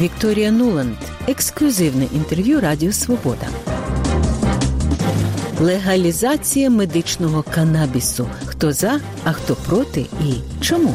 Вікторія Нуланд. Ексклюзивне інтерв'ю Радіо Свобода. Легалізація медичного канабісу. Хто за, а хто проти і чому?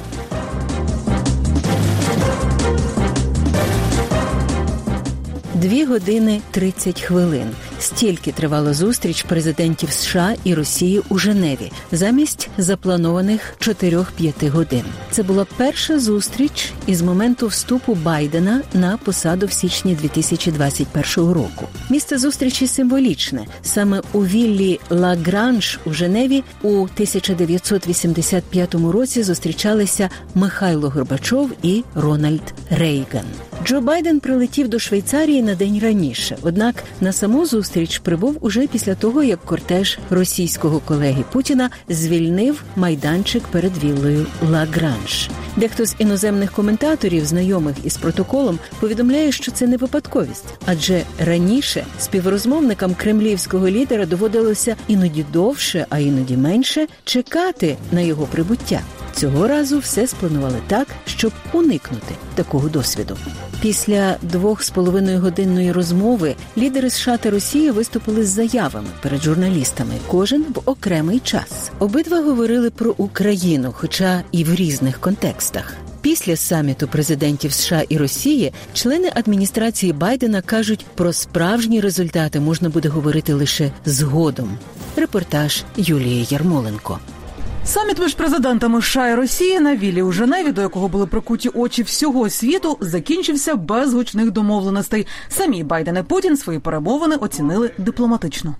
Дві години 30 хвилин. Стільки тривала зустріч президентів США і Росії у Женеві замість запланованих 4-5 годин. Це була перша зустріч із моменту вступу Байдена на посаду в січні 2021 року. Місце зустрічі символічне. Саме у віллі Лагранж у Женеві у 1985 році зустрічалися Михайло Горбачов і Рональд Рейган. Джо Байден прилетів до Швейцарії на день раніше. Однак на саму зустріч прибув уже після того, як кортеж російського колеги Путіна звільнив майданчик перед віллою Лагранж. Дехто з іноземних коментаторів, знайомих із протоколом, повідомляє, що це не випадковість, адже раніше співрозмовникам кремлівського лідера доводилося іноді довше, а іноді менше чекати на його прибуття. Цього разу все спланували так, щоб уникнути такого досвіду. Після двох з половиною годинної розмови лідери США та Росії виступили з заявами перед журналістами, кожен в окремий час. Обидва говорили про Україну, хоча і в різних контекстах. Після саміту президентів США і Росії члени адміністрації Байдена кажуть, про справжні результати можна буде говорити лише згодом. Репортаж Юлії Ярмоленко. Саміт між президентами США і Росії на вілі у Женеві, до якого були прикуті очі всього світу, закінчився без гучних домовленостей. Самі Байден і Путін свої перемовини оцінили дипломатично.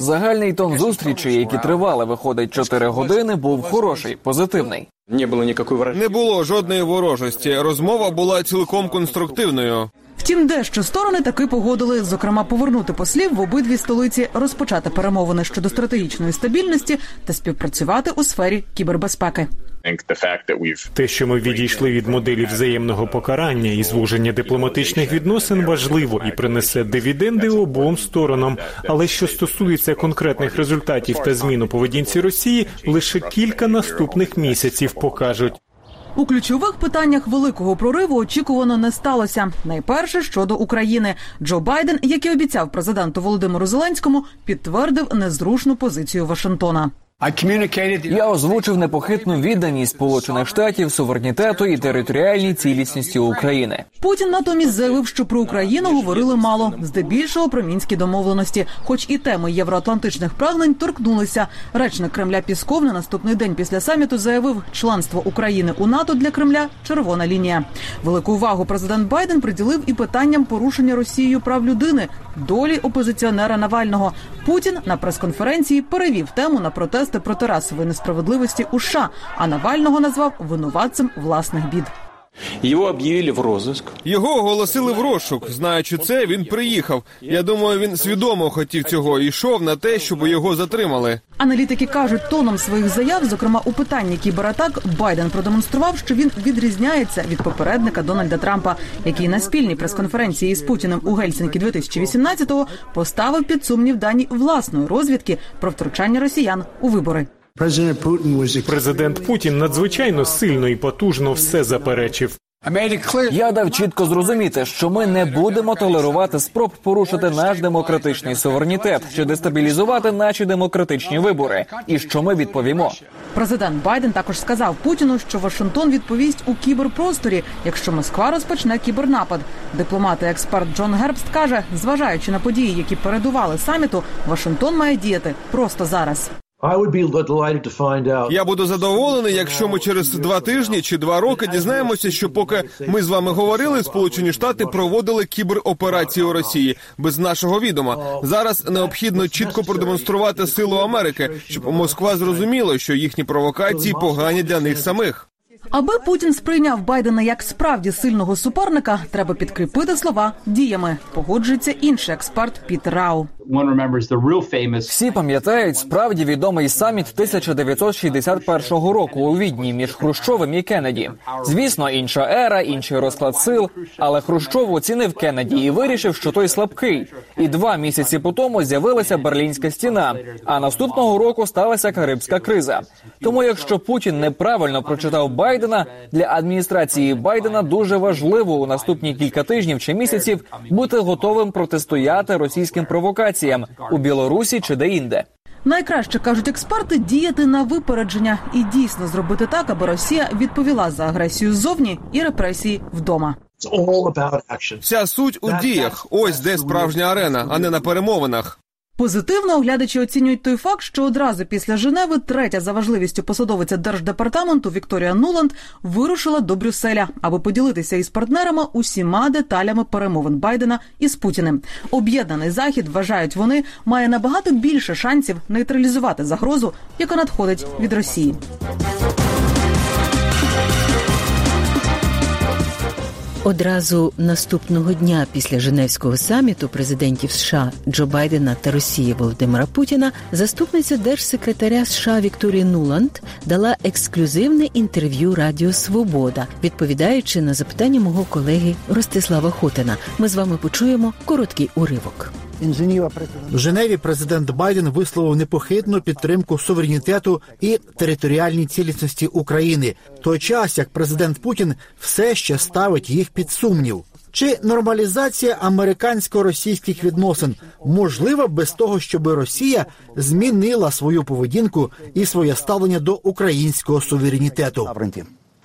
Загальний тон зустрічі, які тривали, виходить 4 години, був хороший, позитивний. Не було ніякої. Не було жодної ворожості. Розмова була цілком конструктивною. Втім, дещо сторони таки погодили, зокрема, повернути послів в обидві столиці, розпочати перемовини щодо стратегічної стабільності та співпрацювати у сфері кібербезпеки. Те, що ми відійшли від моделі взаємного покарання і звуження дипломатичних відносин, важливо і принесе дивіденди обом сторонам. Але що стосується конкретних результатів та змін у поведінці Росії, лише кілька наступних місяців покажуть. У ключових питаннях великого прориву очікувано не сталося. Найперше щодо України, Джо Байден, як і обіцяв президенту Володимиру Зеленському, підтвердив незручну позицію Вашингтона. Я озвучив непохитну відданість Сполучених Штатів суверенітету і територіальній цілісності України. Путін натомість заявив, що про Україну говорили мало, здебільшого про мінські домовленості, хоч і теми євроатлантичних прагнень торкнулися. Речник Кремля Пісков на наступний день після саміту заявив, членство України у НАТО для Кремля червона лінія. Велику увагу президент Байден приділив і питанням порушення Росією прав людини, долі опозиціонера Навального. Путін на прес-конференції перевів тему на протести проти расової несправедливості у США, а Навального назвав винуватцем власних бід. Його об'явили в розиск. Його оголосили в розшук. Знаючи це, він приїхав. Я думаю, він свідомо хотів цього і йшов на те, щоб його затримали. Аналітики кажуть, тоном своїх заяв, зокрема у питанні кібератак, Байден продемонстрував, що він відрізняється від попередника Дональда Трампа, який на спільній прес-конференції з Путіним у Гельсінкі 2018-го поставив під сумнів дані власної розвідки про втручання росіян у вибори. Президент Путін надзвичайно сильно і потужно все заперечив. Я дав чітко зрозуміти, що ми не будемо толерувати спроб порушити наш демократичний суверенітет чи дестабілізувати наші демократичні вибори, і що ми відповімо. Президент Байден також сказав Путіну, що Вашингтон відповість у кіберпросторі, якщо Москва розпочне кібернапад. Дипломат і експерт Джон Гербст каже, зважаючи на події, які передували саміту, Вашингтон має діяти просто зараз. Я буду задоволений, якщо ми через два тижні чи два роки дізнаємося, що поки ми з вами говорили, Сполучені Штати проводили кібероперації у Росії без нашого відома. Зараз необхідно чітко продемонструвати силу Америки, щоб Москва зрозуміла, що їхні провокації погані для них самих. Аби Путін сприйняв Байдена як справді сильного суперника, треба підкріпити слова діями. Погоджується інший експерт Пітер Рау. Всі пам'ятають справді відомий саміт 1961 року у Відні між Хрущовим і Кеннеді. Звісно, інша ера, інший розклад сил. Але Хрущов оцінив Кеннеді і вирішив, що той слабкий. І два місяці по тому з'явилася Берлінська стіна. А наступного року сталася Карибська криза. Тому, якщо Путін неправильно прочитав Байдена, для адміністрації Байдена дуже важливо у наступні кілька тижнів чи місяців бути готовим протистояти російським провокаціям у Білорусі чи де-інде. Найкраще кажуть експерти діяти на випередження і дійсно зробити так, аби Росія відповіла за агресію ззовні і репресії вдома. Вся суть у діях. Ось де справжня арена, а не на перемовинах. Позитивно оглядачі оцінюють той факт, що одразу після Женеви третя за важливістю посадовиця держдепартаменту Вікторія Нуланд вирушила до Брюсселя, аби поділитися із партнерами усіма деталями перемовин Байдена із Путіним. Об'єднаний захід вважають вони має набагато більше шансів нейтралізувати загрозу, яка надходить від Росії. Одразу наступного дня після Женевського саміту президентів США Джо Байдена та Росії Володимира Путіна заступниця держсекретаря США Вікторія Нуланд дала ексклюзивне інтерв'ю Радіо Свобода, відповідаючи на запитання мого колеги Ростислава Хотина. Ми з вами почуємо короткий уривок. В Женеві президент Байден висловив непохитну підтримку суверенітету і територіальній цілісності України, той час як президент Путін все ще ставить їх під сумнів. Чи нормалізація американсько-російських відносин можлива без того, щоб Росія змінила свою поведінку і своє ставлення до українського суверенітету?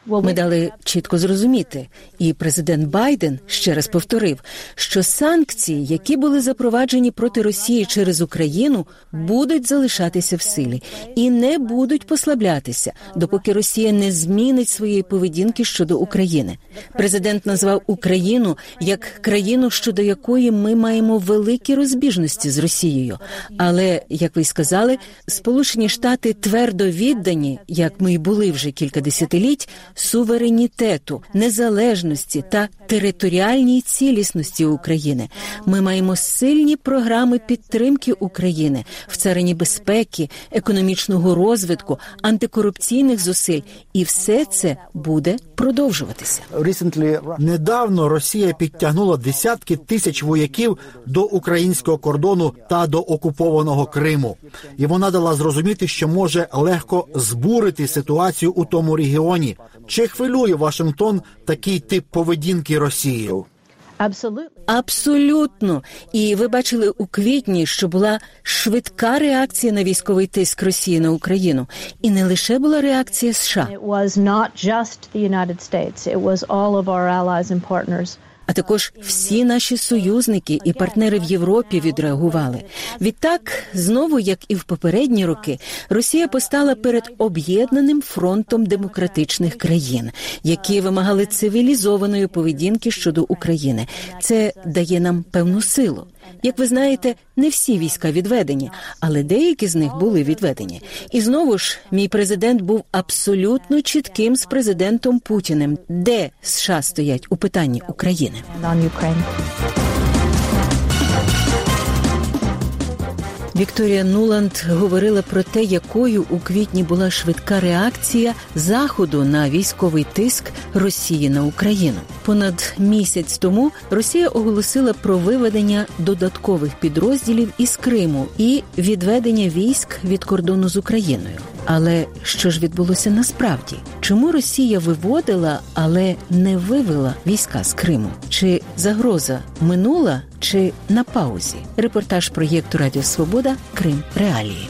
Ми дали чітко зрозуміти, і президент Байден ще раз повторив, що санкції, які були запроваджені проти Росії через Україну, будуть залишатися в силі і не будуть послаблятися, допоки Росія не змінить своєї поведінки щодо України. Президент назвав Україну як країну, щодо якої ми маємо великі розбіжності з Росією. Але як ви сказали, Сполучені Штати твердо віддані, як ми й були вже кілька десятиліть суверенітету, незалежності та територіальній цілісності України. Ми маємо сильні програми підтримки України в царині безпеки, економічного розвитку, антикорупційних зусиль, і все це буде продовжуватися. Недавно Росія підтягнула десятки тисяч вояків до українського кордону та до окупованого Криму, і вона дала зрозуміти, що може легко збурити ситуацію у тому регіоні. Чи хвилює Вашингтон такий тип поведінки Росії? Абсолютно, і ви бачили у квітні, що була швидка реакція на військовий тиск Росії на Україну, і не лише була реакція США. А також всі наші союзники і партнери в Європі відреагували. Відтак, знову як і в попередні роки, Росія постала перед об'єднаним фронтом демократичних країн, які вимагали цивілізованої поведінки щодо України. Це дає нам певну силу. Як ви знаєте, не всі війська відведені, але деякі з них були відведені. І знову ж мій президент був абсолютно чітким з президентом Путіним, де США стоять у питанні України. Вікторія Нуланд говорила про те, якою у квітні була швидка реакція заходу на військовий тиск Росії на Україну. Понад місяць тому Росія оголосила про виведення додаткових підрозділів із Криму і відведення військ від кордону з Україною. Але що ж відбулося насправді? Чому Росія виводила, але не вивела війська з Криму? Чи загроза минула, чи на паузі? Репортаж проєкту Радіо Свобода Крим Реалії.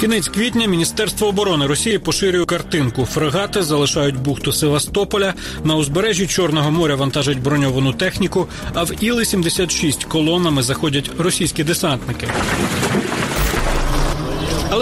Кінець квітня Міністерство оборони Росії поширює картинку. Фрегати залишають бухту Севастополя. На узбережжі Чорного моря вантажать броньовану техніку. А в Іли 76 колонами заходять російські десантники.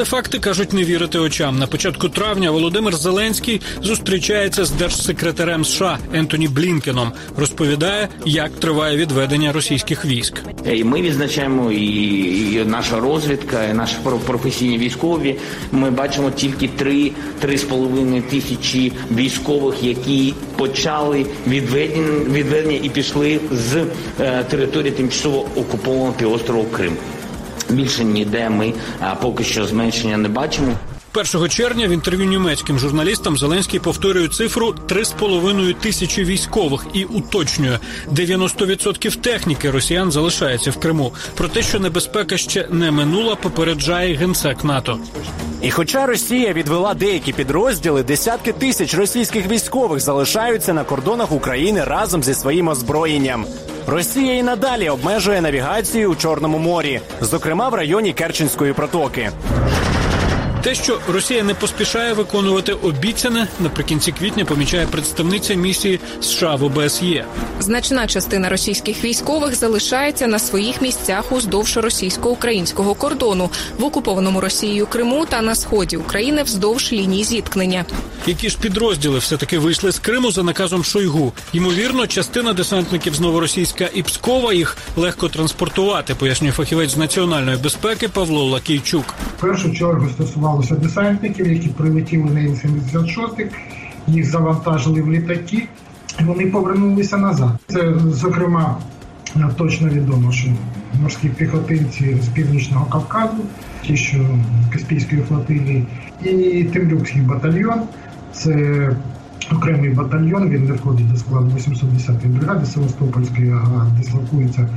Але факти кажуть не вірити очам. На початку травня Володимир Зеленський зустрічається з держсекретарем США Ентоні Блінкеном. Розповідає, як триває відведення російських військ. І Ми відзначаємо і наша розвідка, і наші професійні військові. Ми бачимо тільки три три з половиною тисячі військових, які почали відведення відведення і пішли з е, території тимчасово окупованого півострову Крим. Більше ніде ми поки що зменшення не бачимо. 1 червня в інтерв'ю німецьким журналістам Зеленський повторює цифру 3,5 тисячі військових і уточнює 90% техніки росіян залишається в Криму. Про те, що небезпека ще не минула, попереджає генсек НАТО. І, хоча Росія відвела деякі підрозділи, десятки тисяч російських військових залишаються на кордонах України разом зі своїм озброєнням. Росія і надалі обмежує навігацію у Чорному морі, зокрема в районі Керченської протоки. Те, що Росія не поспішає виконувати обіцяне, наприкінці квітня помічає представниця місії США в ОБСЄ. Значна частина російських військових залишається на своїх місцях уздовж російсько-українського кордону в окупованому Росією Криму та на сході України вздовж лінії зіткнення. Які ж підрозділи все таки вийшли з Криму за наказом Шойгу? Ймовірно, частина десантників з Новоросійська і Пскова їх легко транспортувати, пояснює фахівець з національної безпеки Павло Лакійчук. В першу чергу стосувалося десантників, які прилетіли на Іл-76, їх завантажили в літаки, і вони повернулися назад. Це зокрема точно відомо, що морські піхотинці з північного Кавказу, ті, що Каспійської флотилії, і Темрюкський батальйон. Це окремий батальйон. Він не входить до складу 810-ї бригади Севастопольської, а дислокується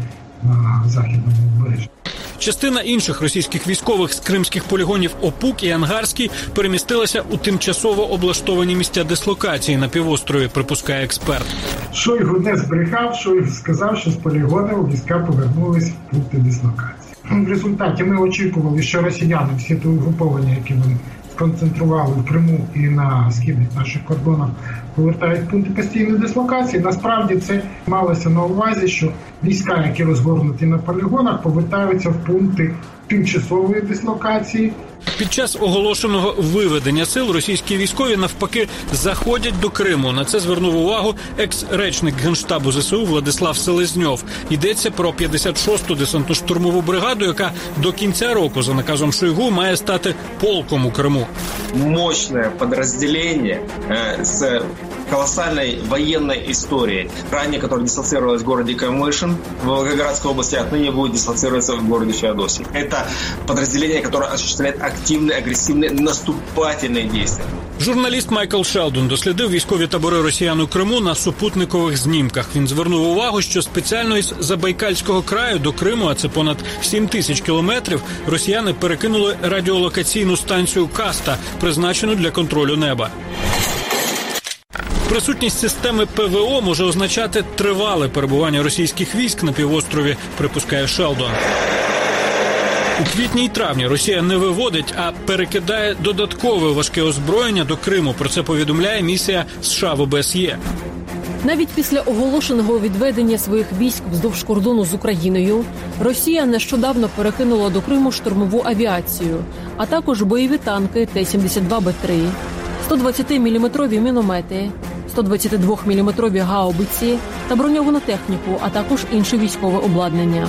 на західному узбережжі. Частина інших російських військових з кримських полігонів Опук і Ангарський перемістилася у тимчасово облаштовані місця дислокації на півострові. Припускає експерт. Шойгу не збрехав, Шойгу сказав, що з полігонів війська повернулись в пункти дислокації. В результаті ми очікували, що росіяни всі ті угруповання, які вони сконцентрували в Криму і на східних наших кордонах, повертають пункти постійної дислокації. Насправді це малося на увазі, що війська, які розгорнуті на полігонах, повертаються в пункти тимчасової дислокації. Під час оголошеного виведення сил російські військові навпаки заходять до Криму. На це звернув увагу екс-речник генштабу ЗСУ Владислав Селезньов. Йдеться про 56-ту десантно-штурмову бригаду, яка до кінця року за наказом Шойгу має стати полком у Криму. Мощне підрозділення з колоссальной военной историей. Ранее, которая дислоцировалась в городе Камышин в Волгоградской области, отныне будет дислоцироваться в городе Феодосии. Это подразделение, которое осуществляет активные, агрессивные, наступательные действия. Журналіст Майкл Шелдон дослідив військові табори росіян у Криму на супутникових знімках. Він звернув увагу, що спеціально із Забайкальського краю до Криму, а це понад 7 тисяч кілометрів, росіяни перекинули радіолокаційну станцію Каста, призначену для контролю неба. Присутність системи ПВО може означати тривале перебування російських військ на півострові, припускає Шелдон. У квітні й травні Росія не виводить, а перекидає додаткове важке озброєння до Криму. Про це повідомляє місія США в ОБСЄ. Навіть після оголошеного відведення своїх військ вздовж кордону з Україною Росія нещодавно перекинула до Криму штурмову авіацію, а також бойові танки Т-72Б3, 120-мм міномети, 122-мм гаубиці та броньовану техніку, а також інше військове обладнання.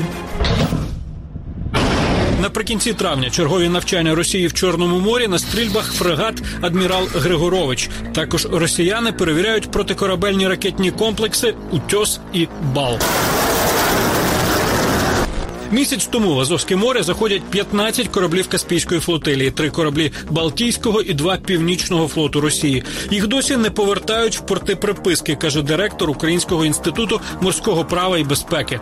Наприкінці травня чергові навчання Росії в Чорному морі на стрільбах фрегат адмірал Григорович. Також росіяни перевіряють протикорабельні ракетні комплекси Утьос і Бал. Місяць тому в Азовське море заходять 15 кораблів Каспійської флотилії, три кораблі Балтійського і два північного флоту Росії. Їх досі не повертають в порти приписки, каже директор Українського інституту морського права і безпеки.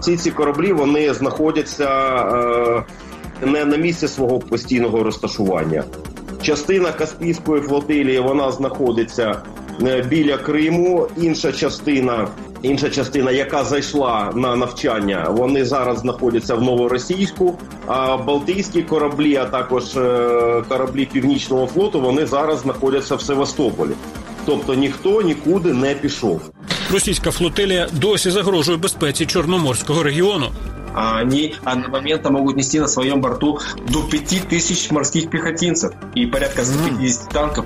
Всі ці кораблі вони знаходяться е, не на місці свого постійного розташування. Частина Каспійської флотилії вона знаходиться е, біля Криму. Інша частина, інша частина, яка зайшла на навчання, вони зараз знаходяться в Новоросійську. А Балтійські кораблі, а також е, кораблі Північного флоту, вони зараз знаходяться в Севастополі. Тобто ніхто нікуди не пішов. Російська флотилія досі загрожує безпеці Чорноморського регіону. Они одномоментно могут нести на своем борту до 5000 морских пехотинцев и порядка 150 танков,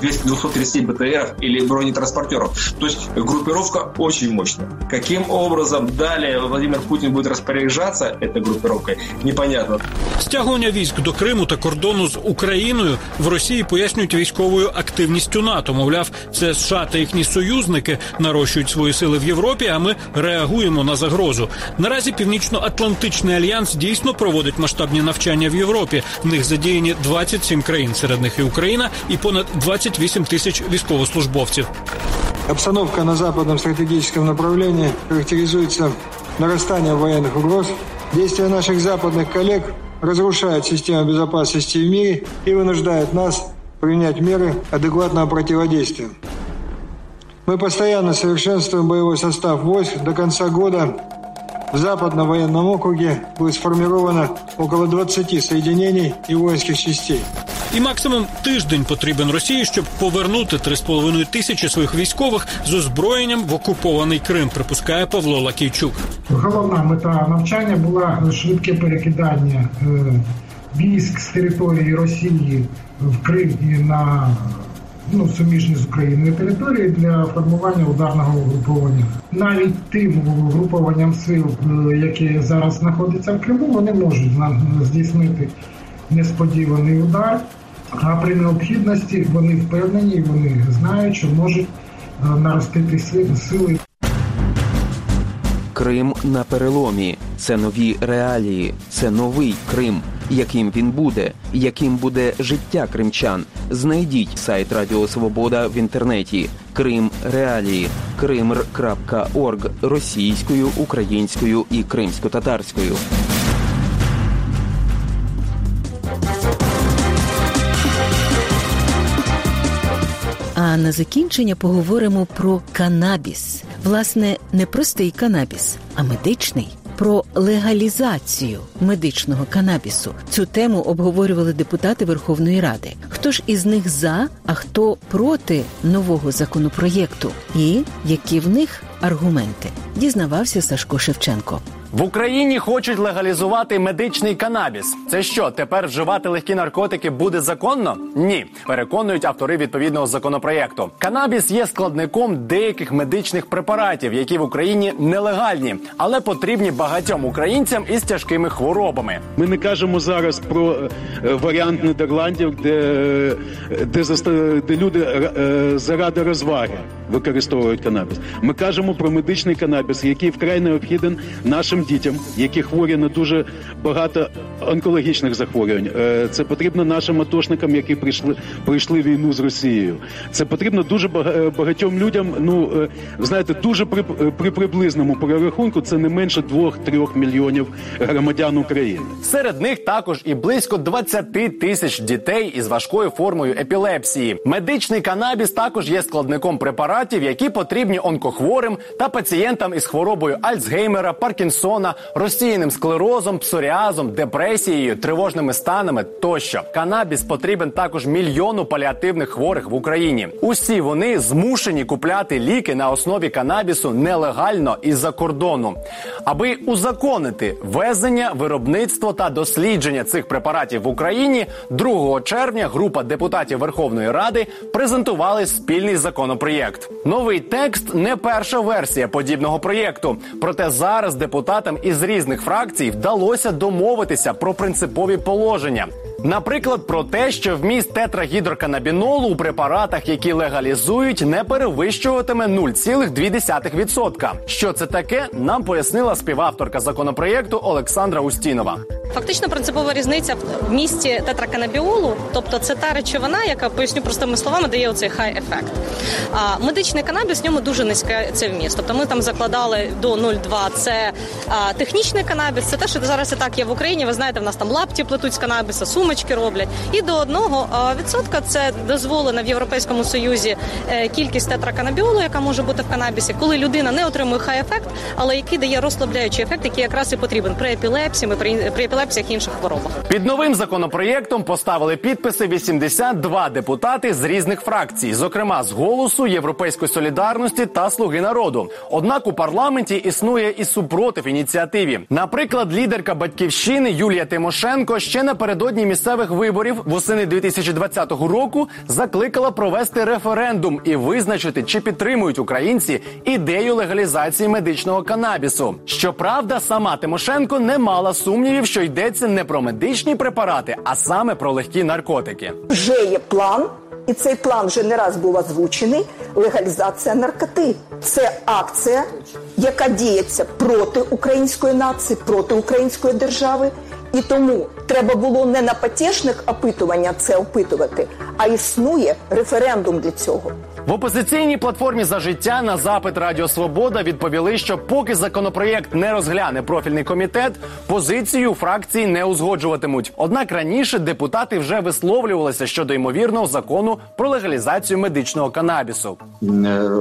230 БТРов или бронетранспортеров. То есть группировка очень мощная. Каким образом далее Владимир Путин будет распоряжаться этой группировкой, непонятно. Стягування військ до Криму та кордону з Україною в Росії пояснюють військовою активністю НАТО. Мовляв, це США та їхні союзники нарощують свої сили в Європі. А ми реагуємо на загрозу. Наразі Північно-Атлантичний альянс дійсно проводить масштабні навчання в Європі. В них задіяні 27 країн, серед них і Україна, і понад 28 тисяч військовослужбовців. Обстановка на западном стратегическом направлении характеризуется нарастанием военных угроз. Действия наших западных коллег разрушают систему безопасности в мире и вынуждают нас принять меры адекватного противодействия. Мы постоянно совершенствуем боевой состав войск. До конца года в Западном военном округе будет сформировано около 20 соединений и воинских частей. І максимум тиждень потрібен Росії, щоб повернути 3,5 тисячі своїх військових з озброєнням в окупований Крим. Припускає Павло Лакійчук. Головна мета навчання була швидке перекидання е, військ з території Росії в Крим і на ну, суміжні з Україною території для формування ударного угруповання. Навіть тим угрупованням сил, е, які зараз знаходяться в Криму, вони можуть здійснити несподіваний удар. А при необхідності вони впевнені, вони знають, що можуть е, наростити сили. Крим на переломі. Це нові реалії, це новий Крим. Яким він буде, яким буде життя кримчан? Знайдіть сайт Радіо Свобода в інтернеті. Крим Реалії, кримр.орг російською, українською і кримсько-татарською. А на закінчення поговоримо про канабіс. Власне, не простий канабіс, а медичний. Про легалізацію медичного канабісу цю тему обговорювали депутати Верховної Ради. Хто ж із них за, а хто проти нового законопроєкту, і які в них аргументи дізнавався Сашко Шевченко. В Україні хочуть легалізувати медичний канабіс. Це що тепер вживати легкі наркотики буде законно? Ні, переконують автори відповідного законопроєкту. Канабіс є складником деяких медичних препаратів, які в Україні нелегальні, але потрібні багатьом українцям із тяжкими хворобами. Ми не кажемо зараз про е, варіант Нідерландів, де де, де люди е, заради розваги використовують канабіс. Ми кажемо про медичний канабіс, який вкрай необхіден нашим дітям, які хворі на дуже багато онкологічних захворювань. Е, це потрібно нашим атошникам, які прийшли пройшли війну з Росією. Це потрібно дуже е, багатьом людям. Ну е, знаєте, дуже при, при приблизному прорахунку це не менше 2-3 мільйонів громадян України. Серед них також і близько 20 тисяч дітей із важкою формою епілепсії. Медичний канабіс також є складником препаратів, які потрібні онкохворим та пацієнтам із хворобою Альцгеймера, Паркінсона, Паркінсона, розсіяним склерозом, псоріазом, депресією, тривожними станами тощо. Канабіс потрібен також мільйону паліативних хворих в Україні. Усі вони змушені купляти ліки на основі канабісу нелегально із-за кордону, аби узаконити везення, виробництво та дослідження цих препаратів в Україні. 2 червня група депутатів Верховної Ради презентували спільний законопроєкт. Новий текст не перша версія подібного проєкту. Проте зараз депутати депутатам із різних фракцій вдалося домовитися про принципові положення. Наприклад, про те, що вміст тетрагідроканабінолу у препаратах, які легалізують, не перевищуватиме 0,2%. Що це таке? Нам пояснила співавторка законопроєкту Олександра Устінова. Фактично, принципова різниця в місті тетраканабіолу, тобто це та речовина, яка поясню простими словами, дає оцей хай ефект. А медичний канабіс в ньому дуже низьке це вміст. Тобто ми там закладали до 0,2 це а, технічний канабіс. Це те, що зараз і так є в Україні. Ви знаєте, в нас там лапті плетуть з канабіса, сумочки роблять. І до одного відсотка це дозволена в Європейському Союзі е, кількість тетраканабіолу, яка може бути в канабісі, коли людина не отримує хай ефект, але який дає розслабляючий ефект, який якраз і потрібен при епілепсії, при епілепсії епілепсіях інших хворобах. Під новим законопроєктом поставили підписи 82 депутати з різних фракцій, зокрема з голосу Європейської солідарності та Слуги народу. Однак у парламенті існує і супротив ініціативі. Наприклад, лідерка батьківщини Юлія Тимошенко ще напередодні місцевих виборів восени 2020 року закликала провести референдум і визначити, чи підтримують українці ідею легалізації медичного канабісу. Щоправда, сама Тимошенко не мала сумнівів, що йдеться не про медичні препарати, а саме про легкі наркотики. Вже є план, і цей план вже не раз був озвучений. Легалізація наркоти це акція, яка діється проти української нації, проти української держави. І тому треба було не на потішних опитування це опитувати, а існує референдум для цього. В опозиційній платформі за життя на запит Радіо Свобода відповіли, що поки законопроєкт не розгляне профільний комітет, позицію фракції не узгоджуватимуть. Однак раніше депутати вже висловлювалися щодо ймовірного закону про легалізацію медичного канабісу.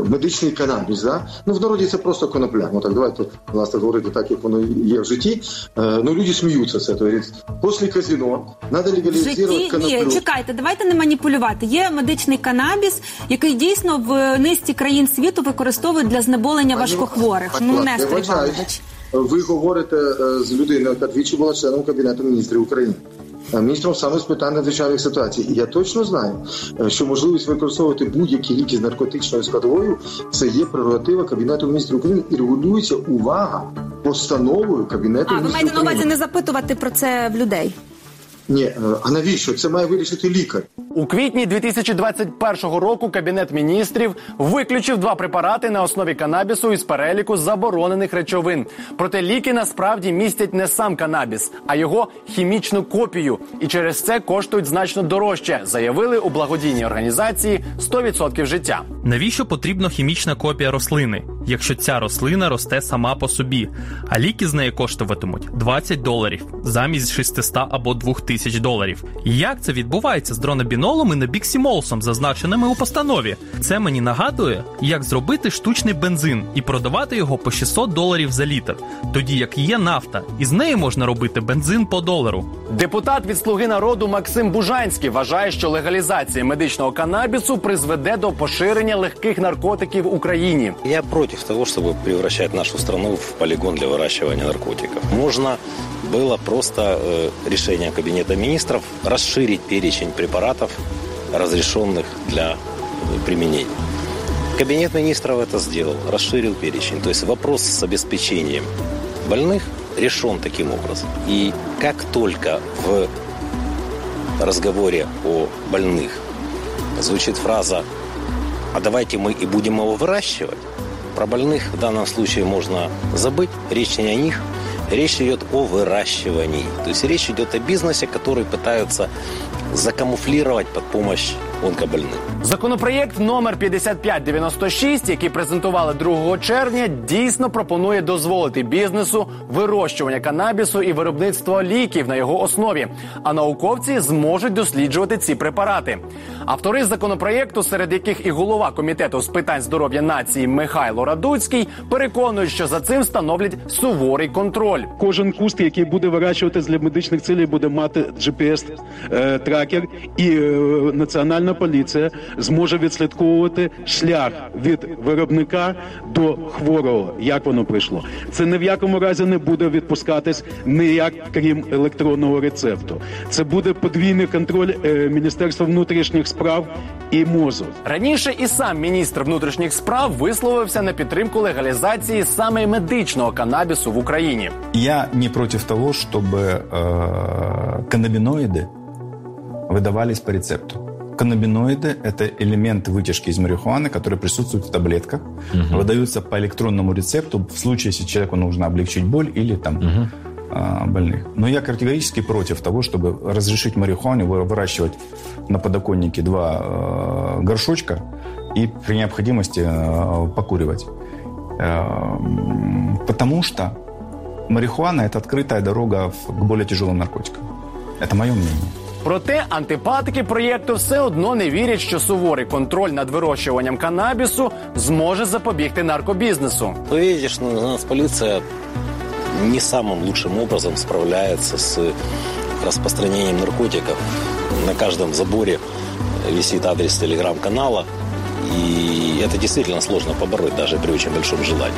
Медичний канабіс, да? ну в народі це просто конопля. Ну так давайте власне говорити так, як воно є в житті. Ну люди сміються це. Тобто, після казино треба легалізувати коноплю. Ні, чекайте, давайте не маніпулювати. Є медичний канабіс, який дійсно в низці країн світу використовують для знеболення важкохворих. Ну Нестор Іванович. Ви говорите з людиною, яка двічі була членом кабінету міністрів України. Міністром саме з питань надзвичайних ситуацій, і я точно знаю, що можливість використовувати будь-які ліки з наркотичною складовою це є прерогатива кабінету міністрів України і регулюється увага постановою кабінету. А ви маєте на увазі не запитувати про це в людей? Ні, а навіщо це має вирішити лікар? У квітні 2021 року кабінет міністрів виключив два препарати на основі канабісу із переліку заборонених речовин. Проте ліки насправді містять не сам канабіс, а його хімічну копію, і через це коштують значно дорожче, заявили у благодійній організації «100% життя. Навіщо потрібна хімічна копія рослини, якщо ця рослина росте сама по собі, а ліки з неї коштуватимуть 20 доларів замість 600 або 2000 доларів? Як це відбувається з дронобінолом і небіксімолсом, зазначеними у постанові? Це мені нагадує, як зробити штучний бензин і продавати його по 600 доларів за літр, тоді як є нафта, і з неї можна робити бензин по долару. Депутат від слуги народу Максим Бужанський вважає, що легалізація медичного канабісу призведе до поширення легких наркотиків в Україні. Я против того, чтобы превращать нашу страну в полигон для выращивания наркотиков. Можно было просто э, решением Кабинета министров расширить перечень препаратов, разрешенных для применения. Кабинет министров это сделал, расширил перечень. То есть вопрос с обеспечением больных решен таким образом. И как только в разговоре о больных звучит фраза «а давайте мы и будем его выращивать», про больных в данном случае можно забыть, речь не о них, речь идет о выращивании. То есть речь идет о бизнесе, который пытаются закамуфлировать под помощь онкобольным. Законопроєкт номер 5596, який презентували 2 червня, дійсно пропонує дозволити бізнесу вирощування канабісу і виробництво ліків на його основі. А науковці зможуть досліджувати ці препарати. Автори законопроєкту, серед яких і голова комітету з питань здоров'я нації Михайло Радуцький, переконують, що за цим становлять суворий контроль. Кожен куст, який буде вирощуватись для медичних цілей, буде мати GPS-тракер, і е, національна поліція зможе відслідковувати шлях від виробника до хворого, як воно прийшло. Це ні в якому разі не буде відпускатись ніяк крім електронного рецепту. Це буде подвійний контроль е, Міністерства внутрішніх справ і МОЗу. Раніше і сам міністр внутрішніх справ висловився на підтримку легалізації саме медичного канабісу в Україні. Я не против того, чтобы э, каннабиноиды выдавались по рецепту. Каннабиноиды – это элемент вытяжки из марихуаны, который присутствует в таблетках, Мгм. выдаются по электронному рецепту в случае, если человеку нужно облегчить боль или там а, больных. Но я категорически против того, чтобы разрешить марихуане вы- выращивать на подоконнике два э, горшочка и при необходимости э, покуривать. Потому что марихуана – это открытая дорога к более тяжелым наркотикам. Это мое мнение. Проте антипатики проєкту все одно не вірять, що суворий контроль над вирощуванням канабісу зможе запобігти наркобізнесу. Ну, видишь, ну, у нас полиция не самым лучшим образом справляется с распространением наркотиков. На каждом заборе висит адрес телеграм-канала, и это действительно сложно побороть даже при очень большом желании.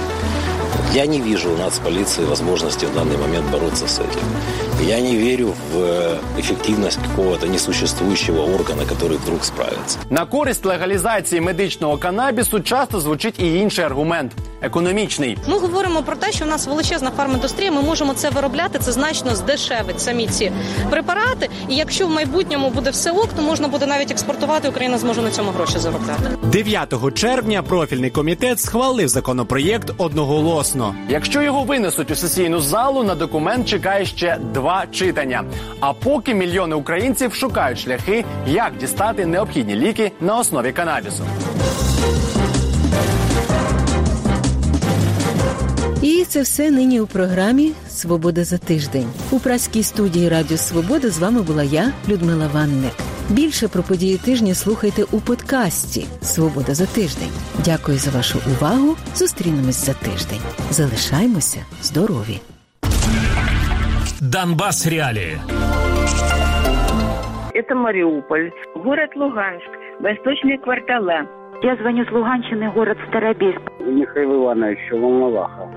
Я не вижу у нацполиции возможности в данный момент бороться с этим. Я не верю в эффективность какого-то несуществующего органа, который вдруг справится. На користь легалізації медичного канабісу часто звучить і інший аргумент економічний. Ми говоримо про те, що в нас величезна фарміндустрія, ми можемо це виробляти. Це значно здешевить самі ці препарати. І якщо в майбутньому буде все ок, то можна буде навіть експортувати. Україна зможе на цьому гроші заробляти. 9 червня профільний комітет схвалив законопроєкт одноголосно. Якщо його винесуть у сесійну залу, на документ чекає ще два читання. А поки мільйони українців шукають шляхи, як дістати необхідні ліки на основі канабісу. І це все нині у програмі Свобода за тиждень. У праській студії Радіо Свобода з вами була я, Людмила Ванник. Більше про події тижня слухайте у подкасті Свобода за тиждень. Дякую за вашу увагу. Зустрінемось за тиждень. Залишаймося здорові. Донбасс реалии. Это Мариуполь, город Луганск, восточные квартала. Я звоню с Луганщины, город Старобельск. Михаил Иванович, Волноваха.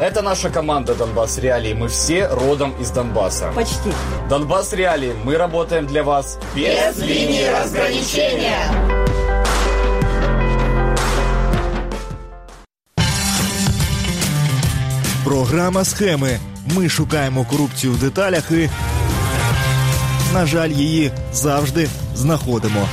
Это наша команда Донбасс Реалии. Мы все родом из Донбасса. Почти. Донбасс Реалии. Мы работаем для вас Без линии разграничения. Програма схеми. Ми шукаємо корупцію в деталях і, на жаль, її завжди знаходимо.